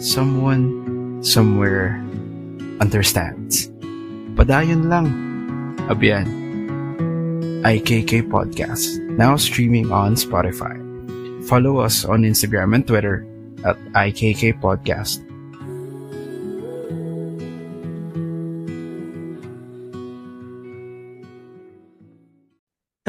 Someone, somewhere, understands. Padayon lang. Abiyan. IKK Podcast, now streaming on Spotify. Follow us on Instagram and Twitter at IKK Podcast.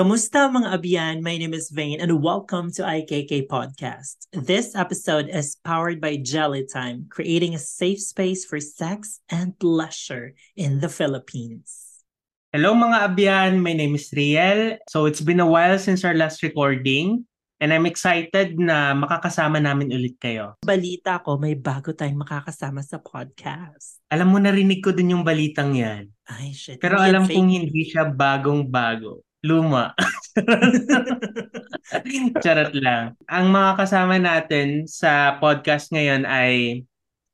Kamusta mga abiyan? My name is Vane and welcome to IKK Podcast. This episode is powered by Jelly Time, creating a safe space for sex and pleasure in the Philippines. Hello mga abyan, my name is Riel. So it's been a while since our last recording and I'm excited na makakasama namin ulit kayo. Balita ko, may bago tayong makakasama sa podcast. Alam mo, narinig ko din yung balitang yan. Ay, shit. Pero alam kong hindi siya bagong-bago. Luma. Charot lang. Ang mga kasama natin sa podcast ngayon ay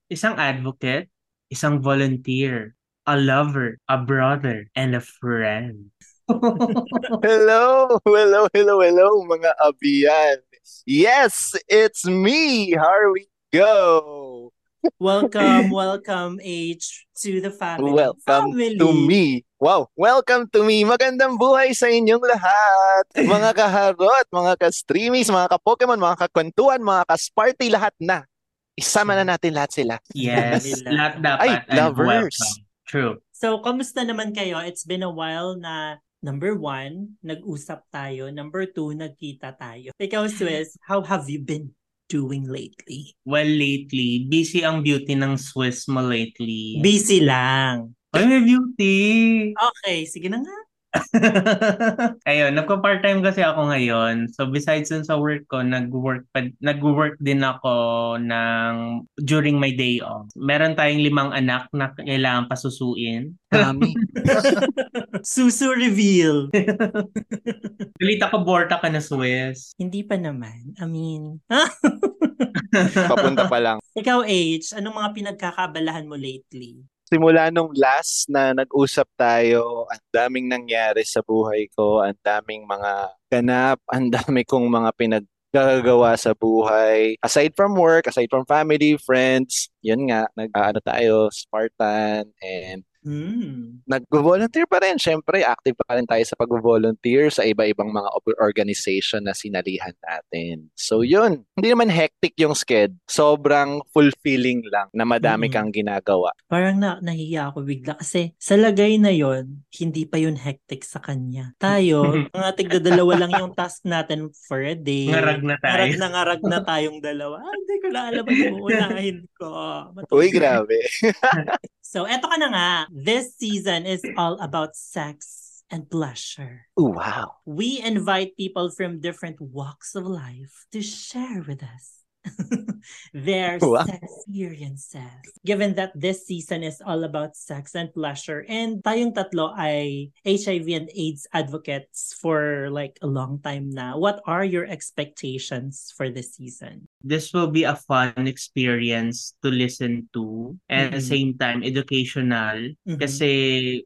isang advocate, isang volunteer, a lover, a brother, and a friend. Hello, hello, hello, hello, mga abiyan. Yes, it's me. Here we go. Welcome, welcome, H, to the family. Welcome family. to me. Wow, welcome to me. Magandang buhay sa inyong lahat. Mga kaharot, mga ka-streamies, mga ka-Pokemon, mga kakwentuhan, mga ka-Sparty, lahat na. Isama na natin lahat sila. Yes, lahat dapat. Ay, lovers. welcome. True. So, kamusta naman kayo? It's been a while na number one, nag-usap tayo. Number two, nagkita tayo. Ikaw, Swiss, how have you been doing lately? Well, lately, busy ang beauty ng Swiss mo lately. Busy lang. Ay, may beauty! Okay, sige na nga. Ayun, nagko-part-time kasi ako ngayon. So besides dun sa work ko, nag-work pa, nag-work din ako ng during my day off. Meron tayong limang anak na kailangan pasusuin. Dami. Susu reveal. Balita ko borta ka na Swiss. Hindi pa naman. I mean, Papunta pa lang. ikaw, H, anong mga pinagkakabalahan mo lately? Simula nung last na nag-usap tayo, ang daming nangyari sa buhay ko, ang daming mga ganap, ang dami kong mga pinaggagawa sa buhay. Aside from work, aside from family, friends, yun nga, nag, ah, ano tayo, Spartan, and Hmm. nag-volunteer pa rin. Siyempre, active pa rin tayo sa pag-volunteer sa iba-ibang mga organization na sinalihan natin. So, yun. Hindi naman hectic yung sked. Sobrang fulfilling lang na madami kang ginagawa. Parang na, nahiya ako bigla kasi sa lagay na yon hindi pa yun hectic sa kanya. Tayo, mga tigdadalawa lang yung task natin for a day. Ngarag na Ngarag tayo. na ngarag na tayong dalawa. Ah, hindi ko na alam ang uunahin ko. Matuloy. Uy, grabe. So, eto ka na nga. This season is all about sex and pleasure. Ooh, wow. We invite people from different walks of life to share with us their Wow. sex experiences. Given that this season is all about sex and pleasure and tayong tatlo ay HIV and AIDS advocates for like a long time na, what are your expectations for this season? This will be a fun experience to listen to and at the Mhm. same time educational Mhm. kasi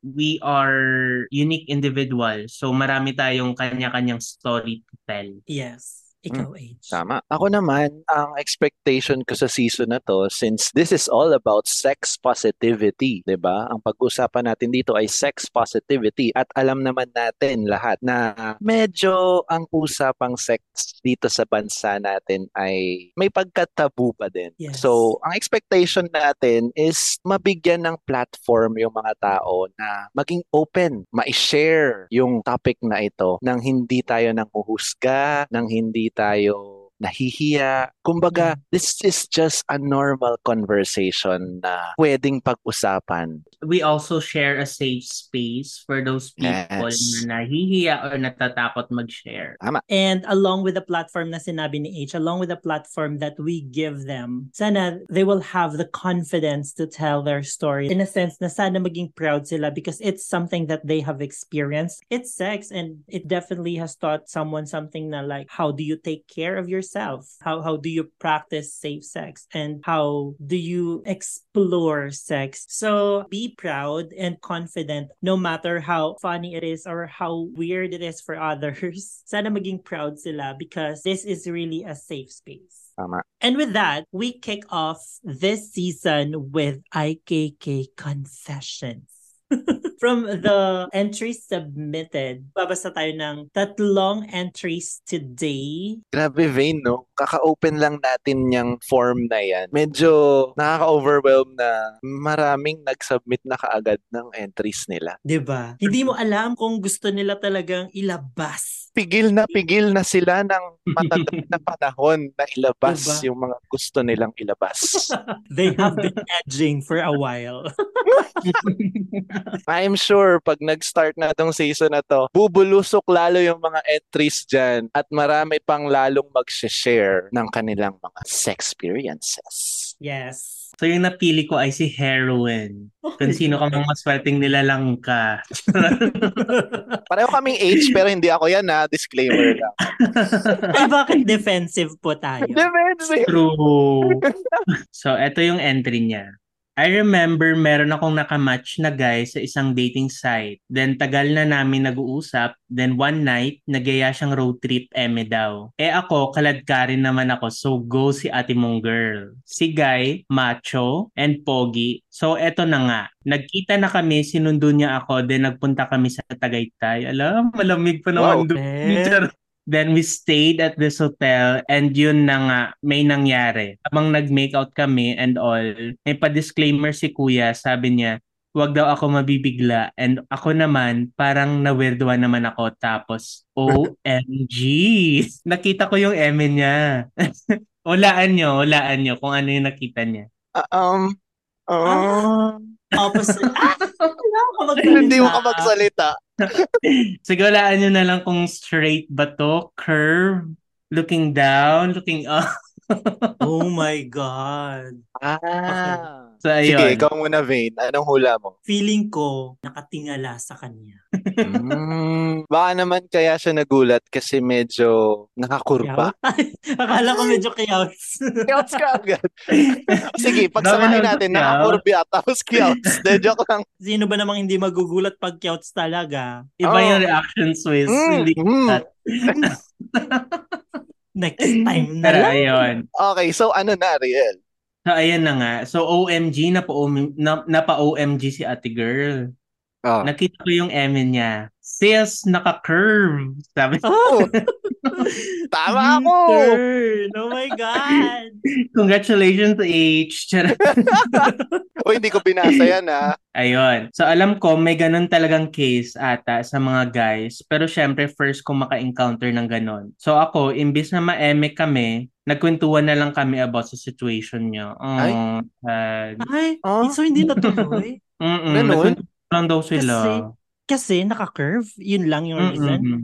we are unique individuals. So marami tayong kanya-kanyang story to tell. Yes. Ikaw, H. Tama. Ako naman, ang expectation ko sa season na to, since this is all about sex positivity, 'di ba? Ang pag-usapan natin dito ay sex positivity at alam naman natin lahat na medyo ang usapang sex dito sa bansa natin ay may pagkatabu pa din. Yes. So, ang expectation natin is mabigyan ng platform yung mga tao na maging open, ma-share yung topic na ito nang hindi tayo nang uhusga, nang hindi tayo nahihiya. Kumbaga, this is just a normal conversation na pwedeng pag-usapan. We also share a safe space for those people Yes. na nahihiya or natatakot mag-share. And along with the platform na sinabi ni H, along with the platform that we give them, sana they will have the confidence to tell their story. In a sense na sana maging proud sila because it's something that they have experienced. It's sex and it definitely has taught someone something na like, how do you take care of yourself? How, how do you practice safe sex? And how do you explore sex? So be proud and confident no matter how funny it is or how weird it is for others. Sana maging proud sila because this is really a safe space. Tama. And with that, we kick off this season with IKK Confessions. From the entries submitted, babasa tayo ng tatlong entries today. Grabe, Vane, no? Kaka-open lang natin yung form na yan. Medyo nakaka-overwhelm na maraming nag-submit na kaagad ng entries nila. 'Di ba? Hindi mo alam kung gusto nila talagang ilabas. Pigil na pigil na sila ng matagal na panahon na ilabas Diba? yung mga gusto nilang ilabas. They have been edging for a while. I'm sure pag nag-start na tong season na to, bubulusok lalo yung mga entries dyan at marami pang lalong mag-share ng kanilang mga sex experiences. yes. So yung napili ko ay si Heroin. Kung sino ka mang maswerteng nilalang ka. Pareho kaming age pero hindi ako yan ha. Disclaimer lang. Ay, bakit defensive po tayo? Defensive! True. so, eto yung entry niya. I remember meron akong nakamatch na guy sa isang dating site. Then tagal na namin nag-uusap. Then one night, nagyaya siyang road trip eme daw. Eh ako, kaladkarin naman ako. So go si ate mong girl. Si guy, macho, and pogi. So eto na nga. Nagkita na kami, sinundo niya ako. Then nagpunta kami sa Tagaytay. Alam, malamig pa Wow. naman doon. Then we stayed at this hotel and yun na nga, may nangyari. Habang nag-make out kami and all, may pa-disclaimer si kuya, sabi niya, wag daw ako mabibigla. And ako naman, parang nawirduan naman ako. Tapos, OMG! Nakita ko yung eme niya. Ulaan nyo, ulaan nyo kung ano yung nakita niya. Ah, um, ah, Opposite. Ah, ka magsalita. hindi mo ka magsalita. Sige, ulaan nyo na lang kung straight ba to, curve, looking down, looking up. Oh my God. Ah. So, Sige, ayun. ikaw muna, Vane. Anong hula mo? Feeling ko, nakatingala sa kanya. Mm, baka naman kaya siya nagulat kasi medyo nakakurba. Akala ko medyo chaos. Kiyauts ka agad. Sige, pagsamahin natin, at tapos kiyauts. De, joke lang. Sino ba namang hindi magugulat pag chaos talaga? Iba Oh. yung reaction Swiss. Mm, Hindi mm. that. Next time na Pero lang. ayun. Okay, so ano na, Riel? So, ayan na nga. So, OMG, napa-OMG, na, napa-OMG si ate girl. Oh. Nakita ko yung eme niya. Sis, naka-curve. Sabi, Oh, Tama ako! turn. Oh my God. congratulations, H. O, hindi ko binasa yan, ha? Ayun. So, alam ko, may ganun talagang case ata sa mga guys. Pero syempre, first ko maka-encounter ng ganun. So, ako, imbis na ma-eme kami, nagkwentuhan na lang kami about sa situation niya. Oh, Ay. sad. Ay, Oh. so hindi natuloy? Mm-mm, Ganun? nagkwentuhan lang daw sila. Kasi naka-curve. Yun lang yung reason. Mm-mm.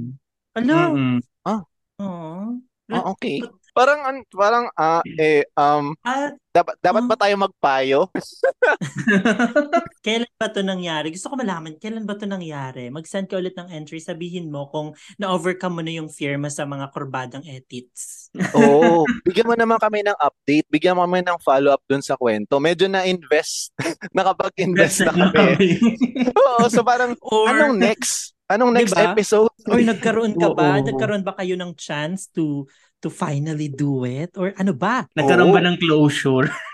Hello. Mm-mm. Oh. Ah, okay. Parang, an- parang, ah, eh, um, Ah, dapat, dapat ba tayo magpayo? kailan ba to nangyari? Gusto ko malaman, kailan ba to nangyari? Mag-send ka ulit ng entry, sabihin mo kung na-overcome mo na yung fear mo sa mga kurbadang edits. Oo. Bigyan mo naman kami ng update. Bigyan mo kami ng follow-up dun sa kwento. Medyo na-invest. Nakapag-invest na kami. Oo, so parang, Or, anong next? Anong next Diba? episode? or nagkaroon ka ba? Oo. Nagkaroon ba kayo ng chance to to finally do it? Or ano ba? Nagkaroon Oo. ba ng closure?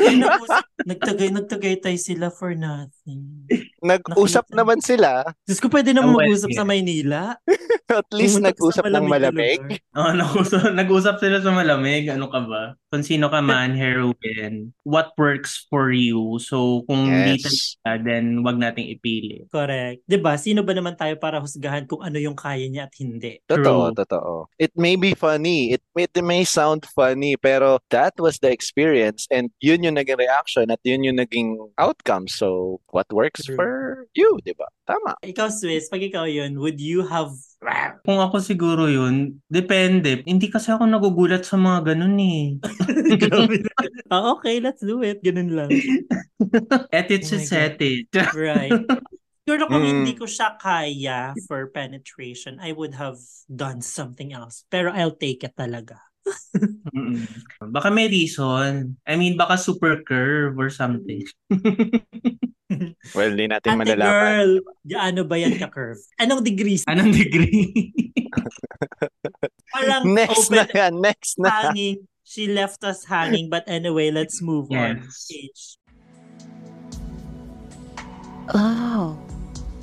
Ay, nag-usap- nagtagay, nagtagaytay sila for nothing. Nag-usap Nakita. naman sila. Diyos ko, pwede naman mag-usap sa Maynila. At least Pumunta ka sa nag-usap ng malamig. lugar. Oh, nag-usap, nag-usap sila sa malamig. Ano ka ba? Kung sino ka man, heroine. What works for you? So, kung Yes. talaga, then wag nating ipili. Correct. 'Di ba? Sino ba naman tayo para husgahan kung ano yung kaya niya at hindi? Totoo, True. totoo. It may be funny. It, it may sound funny, pero that was the experience. And and yun yung naging reaction at yun yung naging outcome. So, what works True. for you, di ba? Tama. Ikaw, Swiss, pag ikaw yun, would you have... Kung ako siguro yun, depende. Hindi kasi ako nagugulat sa mga ganun eh. Ah, okay, let's do it. Ganun lang. At it's Oh set it. Right. Siguro kung Mm. hindi ko siya kaya for penetration, I would have done something else. Pero I'll take it talaga. Baka may reason. I mean, baka super curve or something. Well, hindi natin Ate malalaman. girl, gaano ba yan ka-curve? Anong degrees? Anong degree? Parang Next open na yan, next na. hanging. She left us hanging. But anyway, let's move on. Yes. Age. Oh,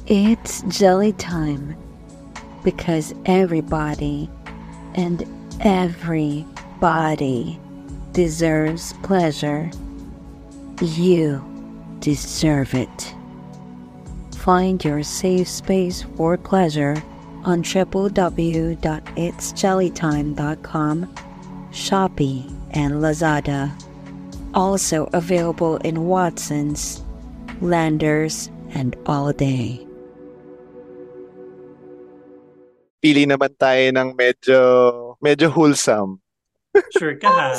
it's jelly time. Because everybody and everybody deserves pleasure. You deserve it. Find your safe space for pleasure on www.itsjellytime.com, Shopee, and Lazada. Also available in Watson's, Landers, and All Day. Pili naman tayo ng medyo, medyo wholesome. Sure ka ha?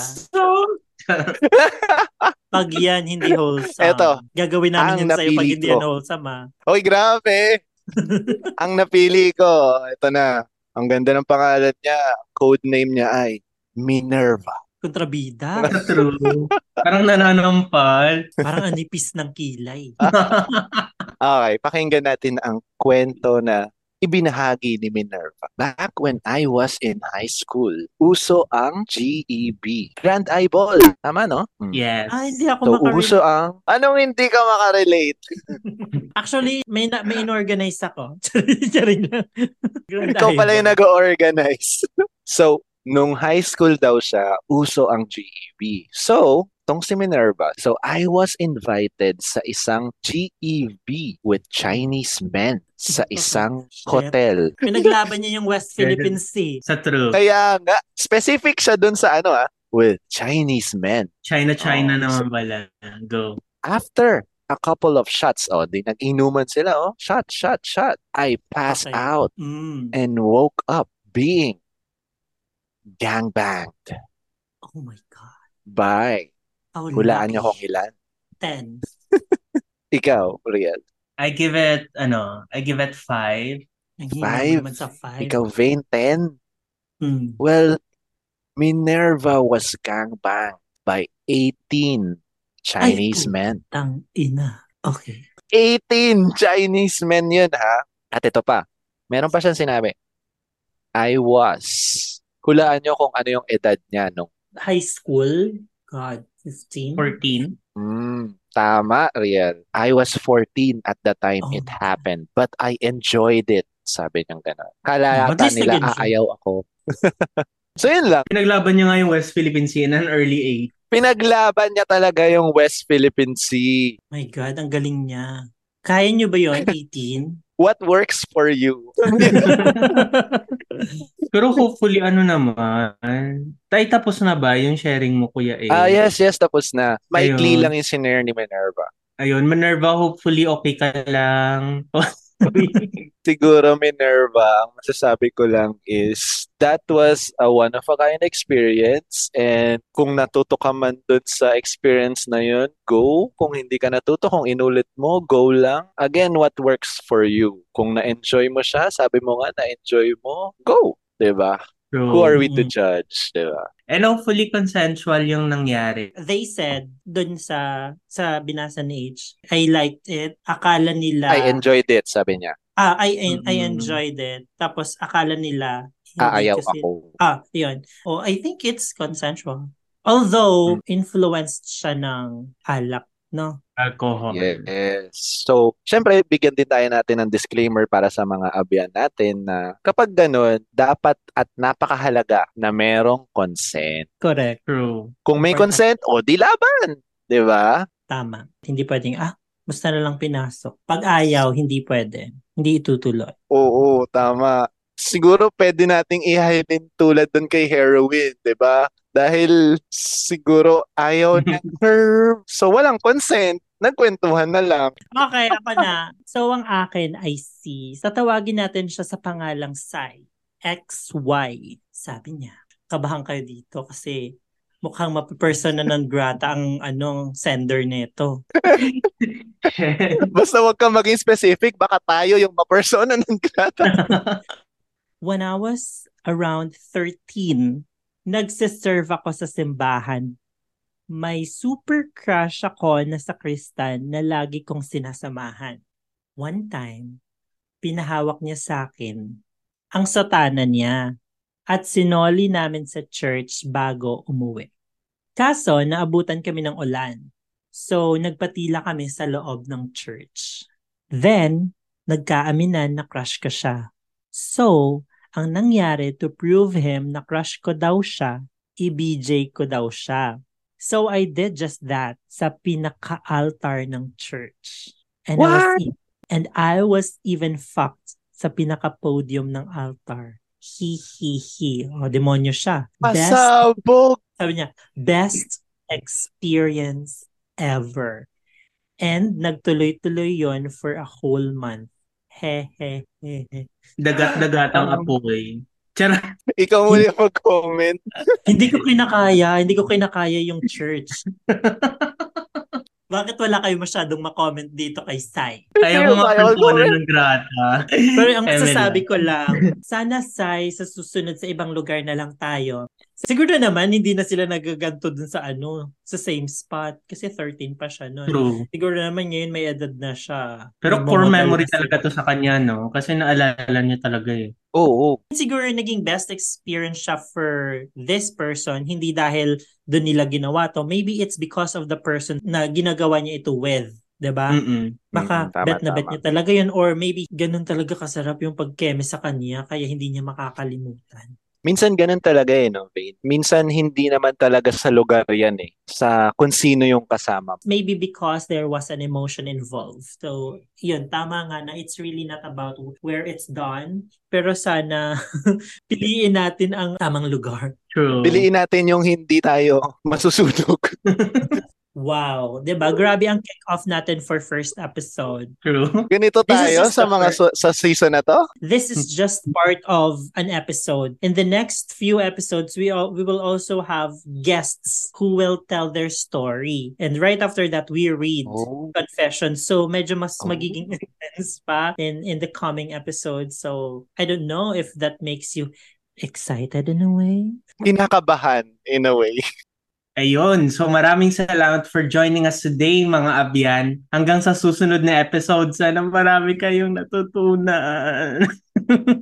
Pag yan hindi wholesome. Eto, Gagawin namin ang yan sa'yo pag hindi ko. yan wholesome ha. Oy, grabe! ang napili ko, ito na. Ang ganda ng pangalan niya. Code name niya ay Minerva. Kontrabida. True. Parang nananampal. Parang anipis ng kilay. Okay, pakinggan natin ang kwento na ibinahagi ni Minerva. Back when I was in high school, uso ang GEB. Grand Eyeball. Tama, no? Hmm. Yes. Ah, hindi ako So, makarelate. uso ang... Anong hindi ka makarelate? Actually, may na, may inorganize ako. Charing lang. Grand Ikaw pala yung nag-organize. so, nung high school daw siya, uso ang GEB. So, tong si Minerva. So, I was invited sa isang GEB with Chinese men sa isang hotel. Pinaglaban niya yung West Philippine Sea. Sa true. Kaya nga, specific siya dun sa ano ah, with Chinese men. China-China Oh, naman pala. Go. After a couple of shots, oh, di nag-inuman sila, oh, shot, shot, shot. I passed Okay. out Mm. and woke up being gangbanged Oh my God. by, Oh, hulaan niyo kung ilan. Ten. Ikaw, Riel. I give it, ano, I give it five. Five. sa five. Ikaw, Vane, 10. Hmm. Well, Minerva was gangbanged by 18 Chinese Ay, men. Tang ina. Okay. 18 Chinese men yun, ha? At ito pa, meron pa siyang sinabi. I was. Hulaan nyo kung ano yung edad niya nung High school. God, 15. 14. Mm, tama, Riel. I was 14 at the time Oh it happened, but I enjoyed it. Sabi niyang gano'n. Kala yata nila aayaw ako. so yun lang. Pinaglaban niya nga yung West Philippine Sea in an early 8. Pinaglaban niya talaga yung West Philippine Sea. My God, ang galing niya. Kaya niyo ba yun, 18? What works for you? Pero hopefully, ano naman, tayo tapos na ba yung sharing mo, Kuya A? Ah, yes, yes, tapos na. Maikli lang yung sinare ni Minerva. Ayun, Minerva, hopefully okay ka lang. Siguro, Minerva, ang masasabi ko lang is that was a one-of-a-kind experience and kung natuto ka man dun sa experience na yun, go. Kung hindi ka natuto, kung inulit mo, go lang. Again, what works for you. Kung na-enjoy mo siya, sabi mo nga, na-enjoy mo, go. 'Di ba? True. Who are we to judge? 'di ba? And hopefully consensual yung nangyari. They said dun sa sa binasa ni H, I liked it. Akala nila I enjoyed it, sabi niya. Ah, I en- I enjoyed it. Tapos akala nila Aayaw kasi ako. Ah, yun. Oh, I think it's consensual. Although Mm. influenced siya ng alak, no? Alcohol. Yes. So, syempre, bigyan din tayo natin ng disclaimer para sa mga abyan natin na kapag ganun, dapat at napakahalaga na merong consent. Correct. True. Kung may consent, o di laban. 'Di ba? Tama. Hindi pwedeng ah, basta na lang pinasok. Pag ayaw, hindi pwede. Hindi itutuloy. Oo, tama. Siguro pwede nating ihalin tulad dun kay heroin, 'di ba? Dahil siguro ayaw ng her. So walang consent. Nagkwentuhan na lang. Okay, ako na. So, ang akin ay si. Sa tawagin natin siya sa pangalang Sai. XY. Sabi niya. Kabahan kayo dito kasi mukhang mapipersona non grata ang anong sender nito. Basta wag kang maging specific. Baka tayo yung mapersona ng grata. When I was around 13, nagsiserve ako sa simbahan may super crush ako na sa Kristan na lagi kong sinasamahan. One time, pinahawak niya sa akin ang sotana niya at sinoli namin sa church bago umuwi. Kaso, naabutan kami ng ulan. So, nagpatila kami sa loob ng church. Then, nagkaaminan na crush ko siya. So, ang nangyari to prove him na crush ko daw siya, i-BJ ko daw siya. So I did just that sa pinaka-altar ng church. And I was e- and I was even fucked sa pinaka-podium ng altar. He, he, he. O, demonyo siya. Best, Pasabog! sabi niya, best experience ever. And nagtuloy-tuloy yon for a whole month. He, he, he, he. Dagat-dagat ang apoy. Charot. Ikaw muna yung mag-comment. hindi ko kinakaya, hindi ko kinakaya yung church. Bakit wala kayo masyadong makomment dito kay Sai? Ayaw mo ko. ng grata. Pero ang Emily. sasabi ko lang, sana Sai, sa susunod sa ibang lugar na lang tayo. Siguro naman, hindi na sila nagaganto dun sa ano, sa same spot. Kasi 13 pa siya noon. True. Siguro naman ngayon may edad na siya. Pero May core memory talaga to sa kanya, no? Kasi naalala niya talaga eh. Oo. siguro naging best experience siya for this person, hindi dahil doon nila ginawa to. Maybe it's because of the person na ginagawa niya ito with. 'di ba? Mm-mm. Baka Mm, tama, bet na bet tama. niya talaga yun or maybe ganun talaga kasarap yung pagkeme sa kanya kaya hindi niya makakalimutan. Minsan ganun talaga eh, no, Vane? Minsan hindi naman talaga sa lugar yan eh. Sa kung sino yung kasama. Maybe because there was an emotion involved. So, yun, tama nga na it's really not about where it's done. Pero sana piliin natin ang tamang lugar. True. Piliin natin yung hindi tayo masusunog. Wow, 'di ba? Grabe ang kick-off natin for first episode. True. Ganito tayo sa mga su- sa season na to. This is just part of an episode. In the next few episodes, we all, we will also have guests who will tell their story. And right after that, we read Oh. confessions. So medyo mas Oh. magiging intense pa in in the coming episodes. So I don't know if that makes you excited in a way. Kinakabahan in a way. Ayun. So maraming salamat for joining us today, mga abyan. Hanggang sa susunod na episode, sana marami kayong natutunan.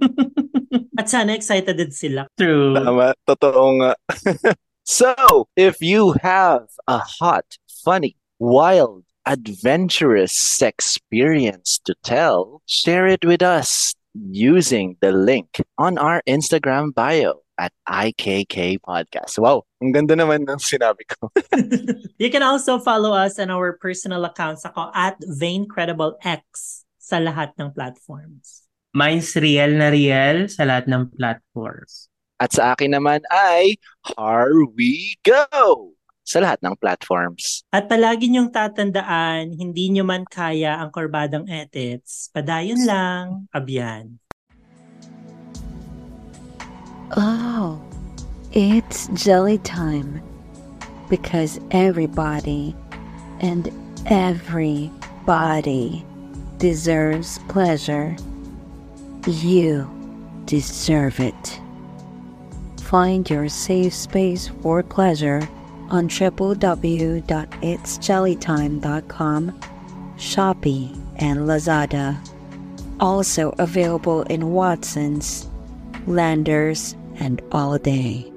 At sana excited din sila. True. Tama, totoo nga. so, if you have a hot, funny, wild, adventurous experience to tell, share it with us using the link on our Instagram bio at IKK Podcast. Wow, ang ganda naman ng sinabi ko. You can also follow us on our personal accounts ako at VainCredibleX sa lahat ng platforms. Mine's real na real sa lahat ng platforms. At sa akin naman ay Here We Go sa lahat ng platforms. At palagi niyong tatandaan, hindi niyo man kaya ang korbadang edits. Padayon lang, abyan. It's jelly time. Because everybody and everybody deserves pleasure. You deserve it. Find your safe space for pleasure on www.itsjellytime.com, Shopee, and Lazada. Also available in Watson's, Landers, and All Day.